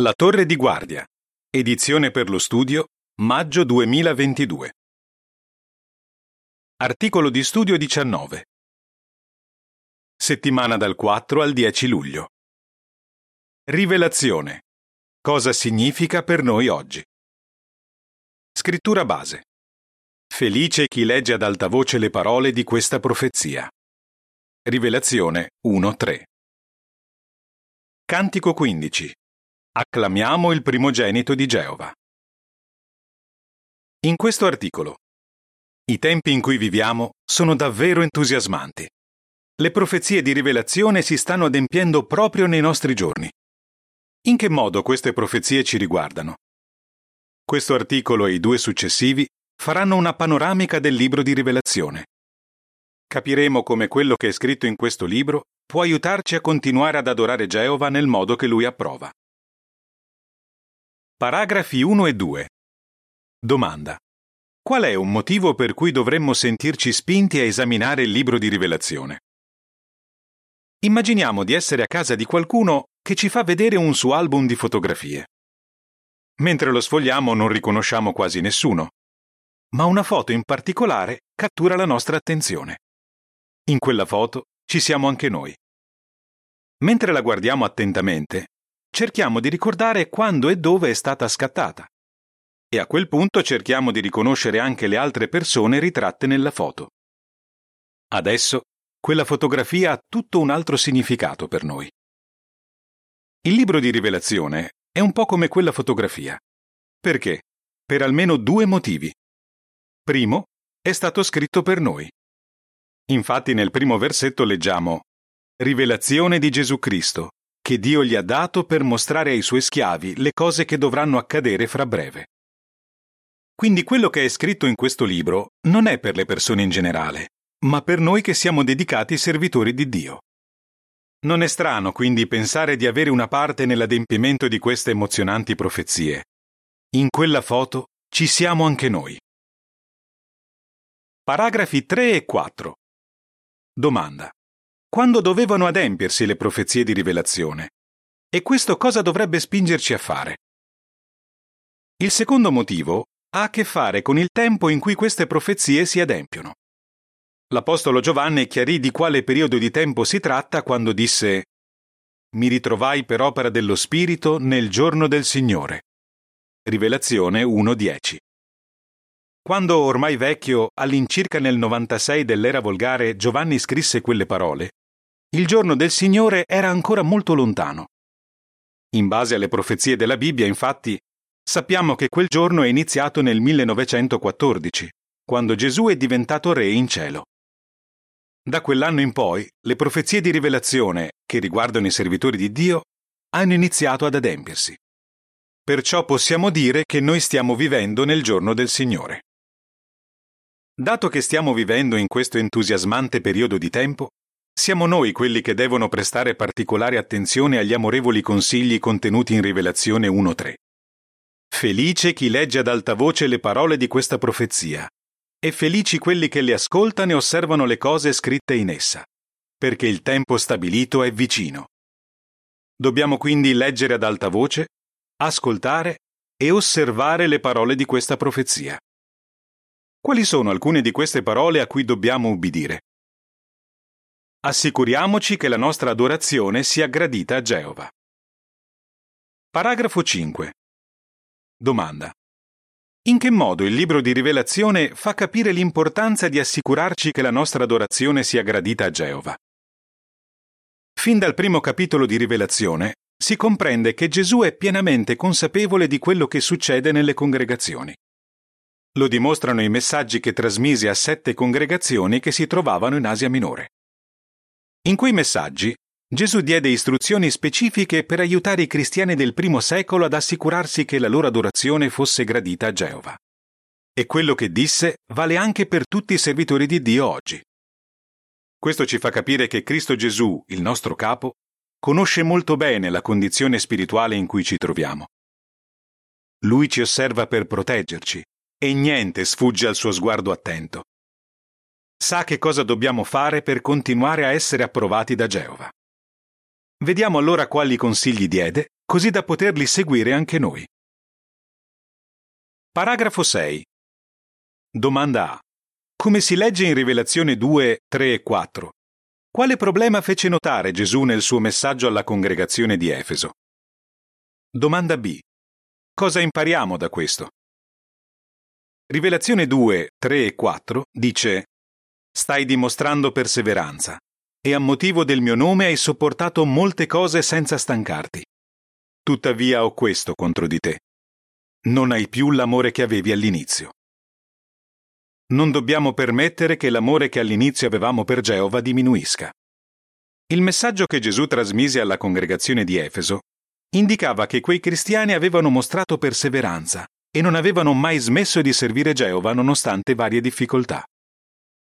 La Torre di Guardia. Edizione per lo studio, maggio 2022. Articolo di studio 19. Settimana dal 4 al 10 luglio. Rivelazione. Cosa significa per noi oggi? Scrittura base. Felice chi legge ad alta voce le parole di questa profezia. Rivelazione 1-3. Cantico 15. Acclamiamo il primogenito di Geova. In questo articolo. I tempi in cui viviamo sono davvero entusiasmanti. Le profezie di rivelazione si stanno adempiendo proprio nei nostri giorni. In che modo queste profezie ci riguardano? Questo articolo e i due successivi faranno una panoramica del libro di rivelazione. Capiremo come quello che è scritto in questo libro può aiutarci a continuare ad adorare Geova nel modo che lui approva. Paragrafi 1 e 2. Domanda. Qual è un motivo per cui dovremmo sentirci spinti a esaminare il libro di rivelazione? Immaginiamo di essere a casa di qualcuno che ci fa vedere un suo album di fotografie. Mentre lo sfogliamo non riconosciamo quasi nessuno, ma una foto in particolare cattura la nostra attenzione. In quella foto ci siamo anche noi. Mentre la guardiamo attentamente, cerchiamo di ricordare quando e dove è stata scattata. E a quel punto cerchiamo di riconoscere anche le altre persone ritratte nella foto. Adesso quella fotografia ha tutto un altro significato per noi. Il libro di rivelazione è un po' come quella fotografia. Perché? Per almeno due motivi. Primo, è stato scritto per noi. Infatti nel primo versetto leggiamo Rivelazione di Gesù Cristo, che Dio gli ha dato per mostrare ai suoi schiavi le cose che dovranno accadere fra breve. Quindi quello che è scritto in questo libro non è per le persone in generale, ma per noi che siamo dedicati servitori di Dio. Non è strano quindi pensare di avere una parte nell'adempimento di queste emozionanti profezie. In quella foto ci siamo anche noi. Paragrafi 3 e 4. Domanda quando dovevano adempiersi le profezie di rivelazione. E questo cosa dovrebbe spingerci a fare? Il secondo motivo ha a che fare con il tempo in cui queste profezie si adempiono. L'Apostolo Giovanni chiarì di quale periodo di tempo si tratta quando disse Mi ritrovai per opera dello Spirito nel giorno del Signore. Rivelazione 1.10. Quando ormai vecchio, all'incirca nel 96 dell'era volgare, Giovanni scrisse quelle parole, il giorno del Signore era ancora molto lontano. In base alle profezie della Bibbia, infatti, sappiamo che quel giorno è iniziato nel 1914, quando Gesù è diventato re in cielo. Da quell'anno in poi, le profezie di rivelazione, che riguardano i servitori di Dio, hanno iniziato ad adempiersi. Perciò possiamo dire che noi stiamo vivendo nel giorno del Signore. Dato che stiamo vivendo in questo entusiasmante periodo di tempo, siamo noi quelli che devono prestare particolare attenzione agli amorevoli consigli contenuti in Rivelazione 1.3. Felice chi legge ad alta voce le parole di questa profezia, e felici quelli che le ascoltano e osservano le cose scritte in essa, perché il tempo stabilito è vicino. Dobbiamo quindi leggere ad alta voce, ascoltare e osservare le parole di questa profezia. Quali sono alcune di queste parole a cui dobbiamo ubbidire? Assicuriamoci che la nostra adorazione sia gradita a Geova. Paragrafo 5. Domanda. In che modo il libro di rivelazione fa capire l'importanza di assicurarci che la nostra adorazione sia gradita a Geova? Fin dal primo capitolo di rivelazione si comprende che Gesù è pienamente consapevole di quello che succede nelle congregazioni. Lo dimostrano i messaggi che trasmise a sette congregazioni che si trovavano in Asia Minore. In quei messaggi Gesù diede istruzioni specifiche per aiutare i cristiani del primo secolo ad assicurarsi che la loro adorazione fosse gradita a Geova. E quello che disse vale anche per tutti i servitori di Dio oggi. Questo ci fa capire che Cristo Gesù, il nostro capo, conosce molto bene la condizione spirituale in cui ci troviamo. Lui ci osserva per proteggerci e niente sfugge al suo sguardo attento sa che cosa dobbiamo fare per continuare a essere approvati da Geova. Vediamo allora quali consigli diede così da poterli seguire anche noi. Paragrafo 6. Domanda A. Come si legge in Rivelazione 2, 3 e 4? Quale problema fece notare Gesù nel suo messaggio alla congregazione di Efeso? Domanda B. Cosa impariamo da questo? Rivelazione 2, 3 e 4 dice Stai dimostrando perseveranza e a motivo del mio nome hai sopportato molte cose senza stancarti. Tuttavia ho questo contro di te. Non hai più l'amore che avevi all'inizio. Non dobbiamo permettere che l'amore che all'inizio avevamo per Geova diminuisca. Il messaggio che Gesù trasmise alla congregazione di Efeso indicava che quei cristiani avevano mostrato perseveranza e non avevano mai smesso di servire Geova nonostante varie difficoltà.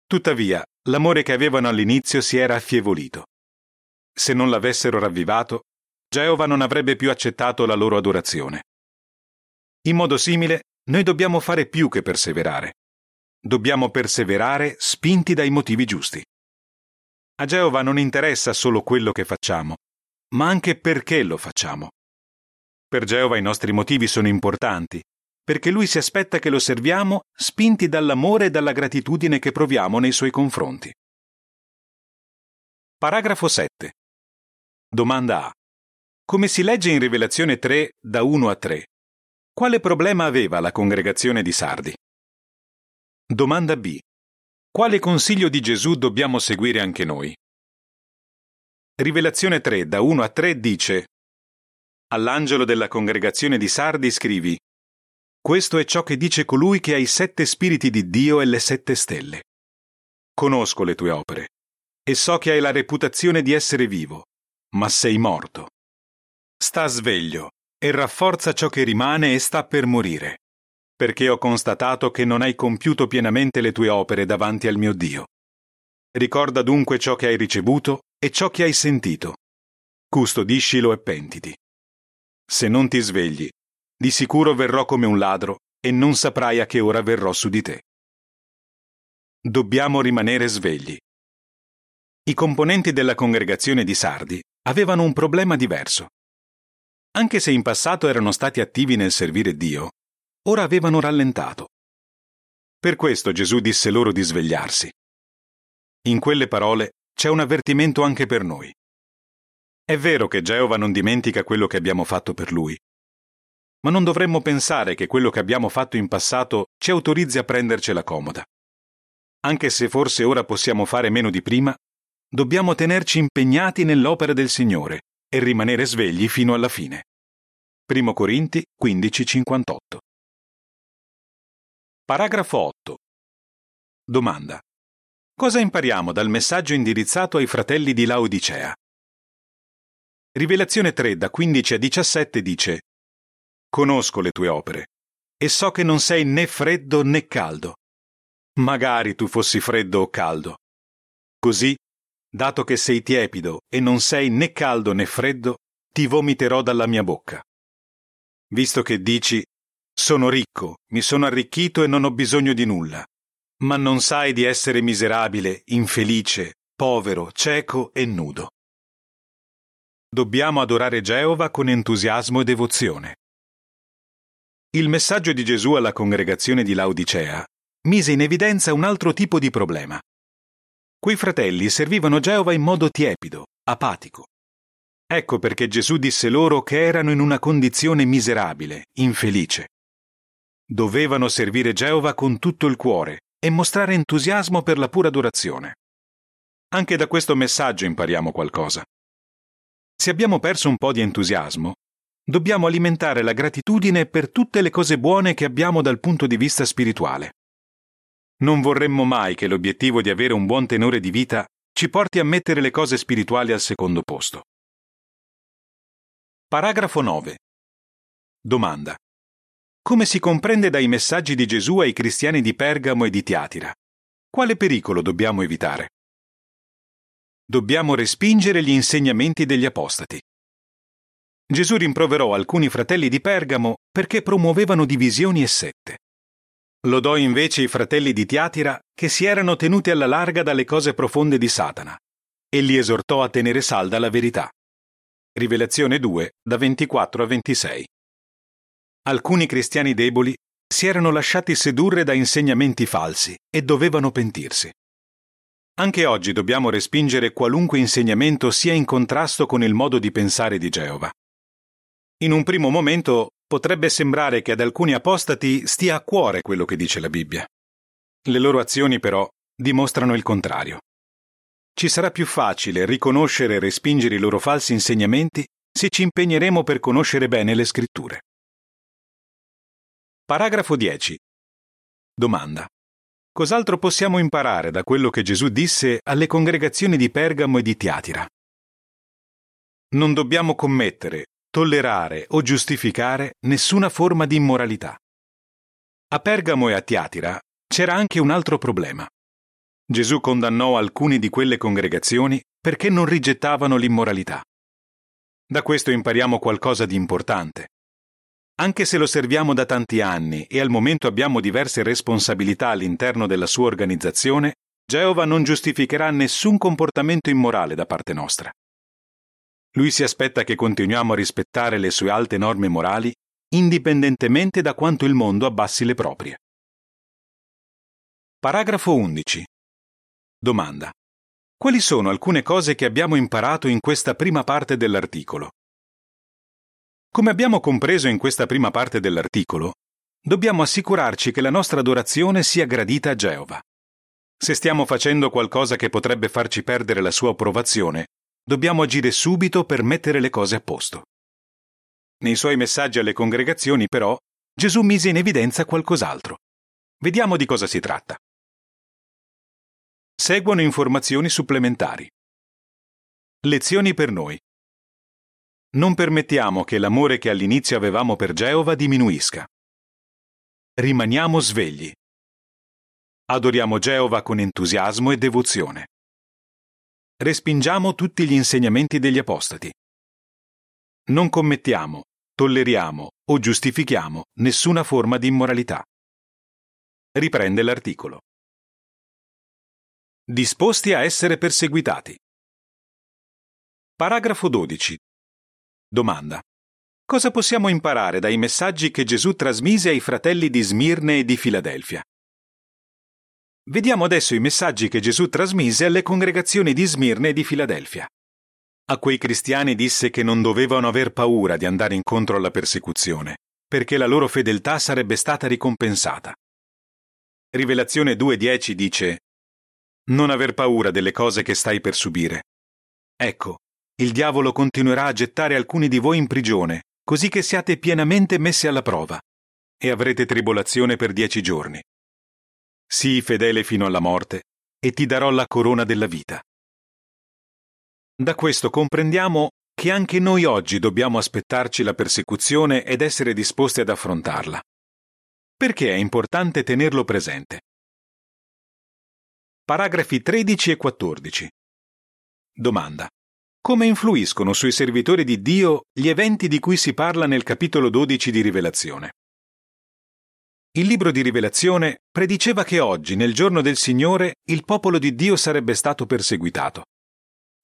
Tuttavia, l'amore che avevano all'inizio si era affievolito. Se non l'avessero ravvivato, Geova non avrebbe più accettato la loro adorazione. In modo simile, noi dobbiamo fare più che perseverare. Dobbiamo perseverare spinti dai motivi giusti. A Geova non interessa solo quello che facciamo, ma anche perché lo facciamo. Per Geova i nostri motivi sono importanti perché lui si aspetta che lo serviamo spinti dall'amore e dalla gratitudine che proviamo nei suoi confronti. Paragrafo 7. Domanda A. Come si legge in Rivelazione 3 da 1 a 3, quale problema aveva la congregazione di Sardi? Domanda B. Quale consiglio di Gesù dobbiamo seguire anche noi? Rivelazione 3 da 1 a 3 dice All'angelo della congregazione di Sardi scrivi questo è ciò che dice colui che ha i sette spiriti di Dio e le sette stelle. Conosco le tue opere e so che hai la reputazione di essere vivo, ma sei morto. Sta sveglio e rafforza ciò che rimane e sta per morire, perché ho constatato che non hai compiuto pienamente le tue opere davanti al mio Dio. Ricorda dunque ciò che hai ricevuto e ciò che hai sentito. Custodiscilo e pentiti. Se non ti svegli, di sicuro verrò come un ladro e non saprai a che ora verrò su di te. Dobbiamo rimanere svegli. I componenti della congregazione di Sardi avevano un problema diverso. Anche se in passato erano stati attivi nel servire Dio, ora avevano rallentato. Per questo Gesù disse loro di svegliarsi. In quelle parole c'è un avvertimento anche per noi. È vero che Geova non dimentica quello che abbiamo fatto per lui, ma non dovremmo pensare che quello che abbiamo fatto in passato ci autorizzi a prendercela comoda. Anche se forse ora possiamo fare meno di prima, dobbiamo tenerci impegnati nell'opera del Signore e rimanere svegli fino alla fine. 1 Corinti 15:58 Paragrafo 8 Domanda. Cosa impariamo dal messaggio indirizzato ai fratelli di Laodicea? Rivelazione 3 da 15 a 17 dice Conosco le tue opere e so che non sei né freddo né caldo. Magari tu fossi freddo o caldo. Così, dato che sei tiepido e non sei né caldo né freddo, ti vomiterò dalla mia bocca. Visto che dici, sono ricco, mi sono arricchito e non ho bisogno di nulla, ma non sai di essere miserabile, infelice, povero, cieco e nudo. Dobbiamo adorare Geova con entusiasmo e devozione. Il messaggio di Gesù alla congregazione di Laodicea mise in evidenza un altro tipo di problema. Quei fratelli servivano Geova in modo tiepido, apatico. Ecco perché Gesù disse loro che erano in una condizione miserabile, infelice. Dovevano servire Geova con tutto il cuore e mostrare entusiasmo per la pura adorazione. Anche da questo messaggio impariamo qualcosa. Se abbiamo perso un po' di entusiasmo, dobbiamo alimentare la gratitudine per tutte le cose buone che abbiamo dal punto di vista spirituale. Non vorremmo mai che l'obiettivo di avere un buon tenore di vita ci porti a mettere le cose spirituali al secondo posto. Paragrafo 9. Domanda. Come si comprende dai messaggi di Gesù ai cristiani di Pergamo e di Tiatira? Quale pericolo dobbiamo evitare? Dobbiamo respingere gli insegnamenti degli apostati. Gesù rimproverò alcuni fratelli di Pergamo perché promuovevano divisioni e sette. Lodò invece i fratelli di Tiatira che si erano tenuti alla larga dalle cose profonde di Satana e li esortò a tenere salda la verità. Rivelazione 2, da 24 a 26. Alcuni cristiani deboli si erano lasciati sedurre da insegnamenti falsi e dovevano pentirsi. Anche oggi dobbiamo respingere qualunque insegnamento sia in contrasto con il modo di pensare di Geova. In un primo momento potrebbe sembrare che ad alcuni apostati stia a cuore quello che dice la Bibbia. Le loro azioni però dimostrano il contrario. Ci sarà più facile riconoscere e respingere i loro falsi insegnamenti se ci impegneremo per conoscere bene le scritture. Paragrafo 10. Domanda. Cos'altro possiamo imparare da quello che Gesù disse alle congregazioni di Pergamo e di Tiatira? Non dobbiamo commettere, tollerare o giustificare nessuna forma di immoralità. A Pergamo e a Tiatira c'era anche un altro problema. Gesù condannò alcuni di quelle congregazioni perché non rigettavano l'immoralità. Da questo impariamo qualcosa di importante. Anche se lo serviamo da tanti anni e al momento abbiamo diverse responsabilità all'interno della sua organizzazione, Geova non giustificherà nessun comportamento immorale da parte nostra. Lui si aspetta che continuiamo a rispettare le sue alte norme morali, indipendentemente da quanto il mondo abbassi le proprie. Paragrafo 11. Domanda. Quali sono alcune cose che abbiamo imparato in questa prima parte dell'articolo? Come abbiamo compreso in questa prima parte dell'articolo, dobbiamo assicurarci che la nostra adorazione sia gradita a Geova. Se stiamo facendo qualcosa che potrebbe farci perdere la sua approvazione, dobbiamo agire subito per mettere le cose a posto. Nei suoi messaggi alle congregazioni, però, Gesù mise in evidenza qualcos'altro. Vediamo di cosa si tratta. Seguono informazioni supplementari. Lezioni per noi. Non permettiamo che l'amore che all'inizio avevamo per Geova diminuisca. Rimaniamo svegli. Adoriamo Geova con entusiasmo e devozione. Respingiamo tutti gli insegnamenti degli apostati. Non commettiamo, tolleriamo o giustifichiamo nessuna forma di immoralità. Riprende l'articolo. Disposti a essere perseguitati. Paragrafo 12. Domanda. Cosa possiamo imparare dai messaggi che Gesù trasmise ai fratelli di Smirne e di Filadelfia? Vediamo adesso i messaggi che Gesù trasmise alle congregazioni di Smirne e di Filadelfia. A quei cristiani disse che non dovevano aver paura di andare incontro alla persecuzione, perché la loro fedeltà sarebbe stata ricompensata. Rivelazione 2.10 dice Non aver paura delle cose che stai per subire. Ecco, il diavolo continuerà a gettare alcuni di voi in prigione, così che siate pienamente messi alla prova, e avrete tribolazione per dieci giorni. Sii fedele fino alla morte, e ti darò la corona della vita. Da questo comprendiamo che anche noi oggi dobbiamo aspettarci la persecuzione ed essere disposti ad affrontarla. Perché è importante tenerlo presente? Paragrafi 13 e 14. Domanda. Come influiscono sui servitori di Dio gli eventi di cui si parla nel capitolo 12 di Rivelazione? Il libro di Rivelazione prediceva che oggi, nel giorno del Signore, il popolo di Dio sarebbe stato perseguitato.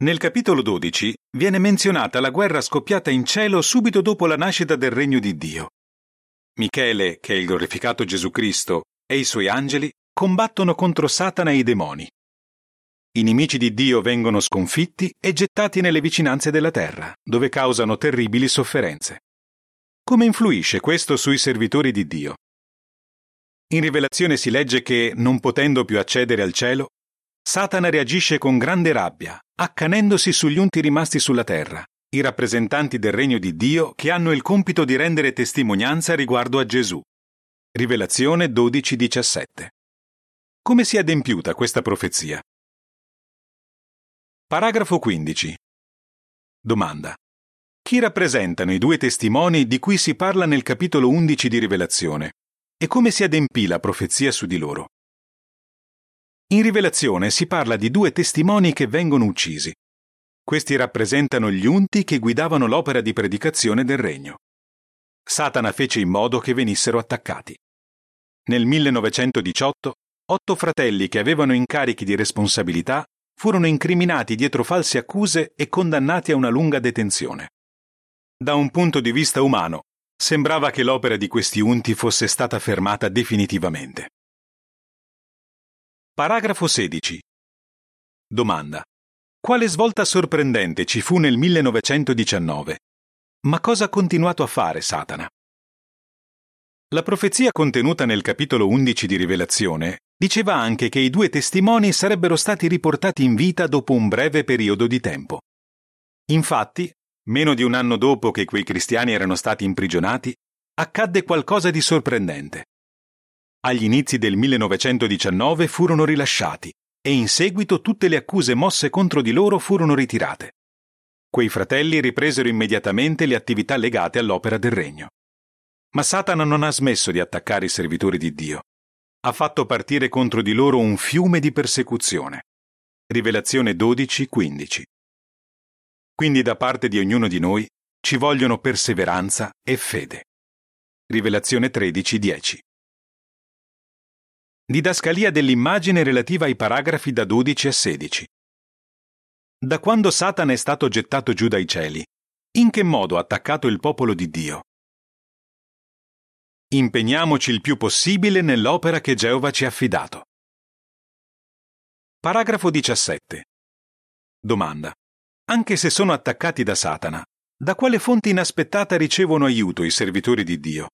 Nel capitolo 12 viene menzionata la guerra scoppiata in cielo subito dopo la nascita del regno di Dio. Michele, che è il glorificato Gesù Cristo, e i suoi angeli combattono contro Satana e i demoni. I nemici di Dio vengono sconfitti e gettati nelle vicinanze della terra, dove causano terribili sofferenze. Come influisce questo sui servitori di Dio? In Rivelazione si legge che, non potendo più accedere al cielo, Satana reagisce con grande rabbia, accanendosi sugli unti rimasti sulla terra, i rappresentanti del regno di Dio che hanno il compito di rendere testimonianza riguardo a Gesù. Rivelazione 12:17. Come si è adempiuta questa profezia? Paragrafo 15. Domanda. Chi rappresentano i due testimoni di cui si parla nel capitolo 11 di Rivelazione? E come si adempì la profezia su di loro? In Rivelazione si parla di due testimoni che vengono uccisi. Questi rappresentano gli unti che guidavano l'opera di predicazione del regno. Satana fece in modo che venissero attaccati. Nel 1918, otto fratelli che avevano incarichi di responsabilità furono incriminati dietro false accuse e condannati a una lunga detenzione. Da un punto di vista umano, sembrava che l'opera di questi unti fosse stata fermata definitivamente. Paragrafo 16. Domanda. Quale svolta sorprendente ci fu nel 1919? Ma cosa ha continuato a fare Satana? La profezia contenuta nel capitolo 11 di Rivelazione diceva anche che i due testimoni sarebbero stati riportati in vita dopo un breve periodo di tempo. Infatti, meno di un anno dopo che quei cristiani erano stati imprigionati, accadde qualcosa di sorprendente. Agli inizi del 1919 furono rilasciati e in seguito tutte le accuse mosse contro di loro furono ritirate. Quei fratelli ripresero immediatamente le attività legate all'opera del regno. Ma Satana non ha smesso di attaccare i servitori di Dio ha fatto partire contro di loro un fiume di persecuzione. Rivelazione 12-15. Quindi da parte di ognuno di noi ci vogliono perseveranza e fede. Rivelazione 13-10. Didascalia dell'immagine relativa ai paragrafi da 12 a 16. Da quando Satana è stato gettato giù dai cieli, in che modo ha attaccato il popolo di Dio? Impegniamoci il più possibile nell'opera che Geova ci ha affidato. Paragrafo 17. Domanda. Anche se sono attaccati da Satana, da quale fonte inaspettata ricevono aiuto i servitori di Dio?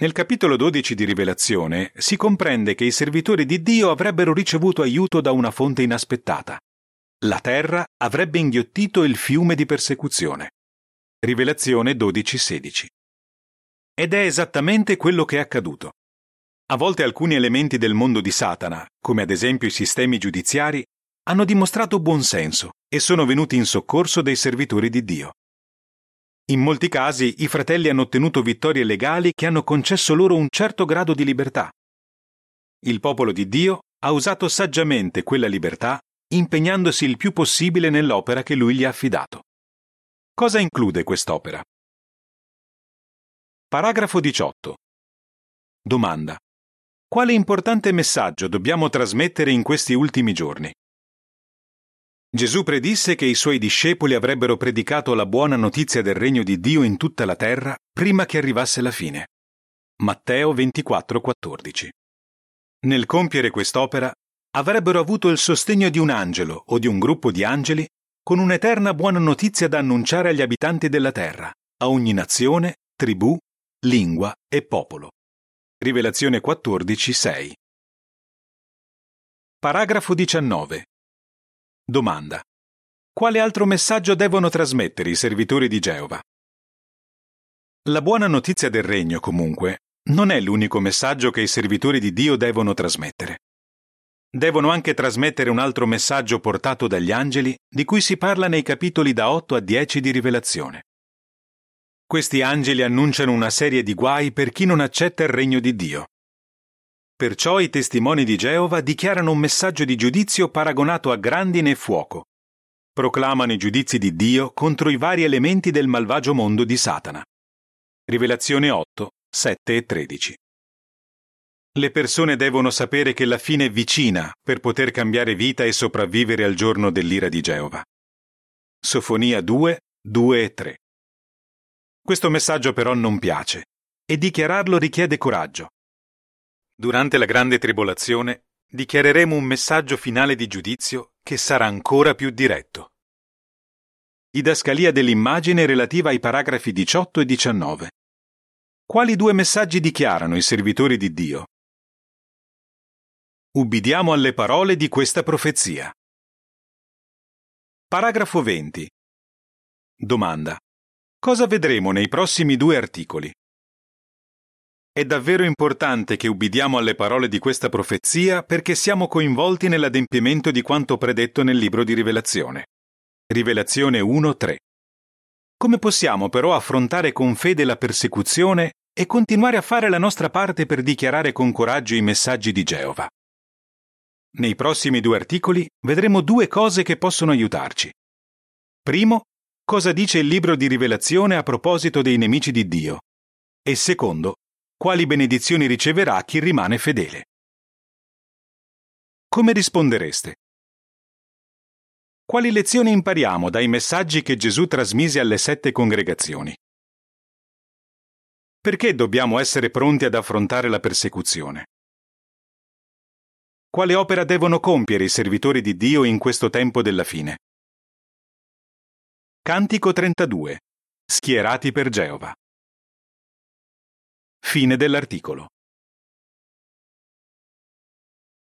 Nel capitolo 12 di Rivelazione si comprende che i servitori di Dio avrebbero ricevuto aiuto da una fonte inaspettata. La terra avrebbe inghiottito il fiume di persecuzione. Rivelazione 12-16. Ed è esattamente quello che è accaduto. A volte alcuni elementi del mondo di Satana, come ad esempio i sistemi giudiziari, hanno dimostrato buonsenso e sono venuti in soccorso dei servitori di Dio. In molti casi i fratelli hanno ottenuto vittorie legali che hanno concesso loro un certo grado di libertà. Il popolo di Dio ha usato saggiamente quella libertà impegnandosi il più possibile nell'opera che lui gli ha affidato. Cosa include quest'opera? Paragrafo 18. Domanda. Quale importante messaggio dobbiamo trasmettere in questi ultimi giorni? Gesù predisse che i suoi discepoli avrebbero predicato la buona notizia del regno di Dio in tutta la terra prima che arrivasse la fine. Matteo 24:14. Nel compiere quest'opera avrebbero avuto il sostegno di un angelo o di un gruppo di angeli con un'eterna buona notizia da annunciare agli abitanti della terra, a ogni nazione, tribù lingua e popolo. Rivelazione 14, 6. Paragrafo 19. Domanda. Quale altro messaggio devono trasmettere i servitori di Geova? La buona notizia del regno, comunque, non è l'unico messaggio che i servitori di Dio devono trasmettere. Devono anche trasmettere un altro messaggio portato dagli angeli di cui si parla nei capitoli da 8 a 10 di Rivelazione. Questi angeli annunciano una serie di guai per chi non accetta il regno di Dio. Perciò i testimoni di Geova dichiarano un messaggio di giudizio paragonato a grandine e fuoco. Proclamano i giudizi di Dio contro i vari elementi del malvagio mondo di Satana. Rivelazione 8, 7 e 13. Le persone devono sapere che la fine è vicina per poter cambiare vita e sopravvivere al giorno dell'ira di Geova. Sofonia 2, 2 e 3. Questo messaggio però non piace e dichiararlo richiede coraggio. Durante la grande tribolazione dichiareremo un messaggio finale di giudizio che sarà ancora più diretto. Didascalia dell'immagine relativa ai paragrafi 18 e 19. Quali due messaggi dichiarano i servitori di Dio? Ubbidiamo alle parole di questa profezia. Paragrafo 20. Domanda. Cosa vedremo nei prossimi due articoli? È davvero importante che ubbidiamo alle parole di questa profezia perché siamo coinvolti nell'adempimento di quanto predetto nel libro di Rivelazione. Rivelazione 1-3. Come possiamo però affrontare con fede la persecuzione e continuare a fare la nostra parte per dichiarare con coraggio i messaggi di Geova? Nei prossimi due articoli vedremo due cose che possono aiutarci. Primo, cosa dice il libro di rivelazione a proposito dei nemici di Dio e secondo, quali benedizioni riceverà chi rimane fedele. Come rispondereste? Quali lezioni impariamo dai messaggi che Gesù trasmise alle sette congregazioni? Perché dobbiamo essere pronti ad affrontare la persecuzione? Quale opera devono compiere i servitori di Dio in questo tempo della fine? Cantico 32. Schierati per Geova. Fine dell'articolo.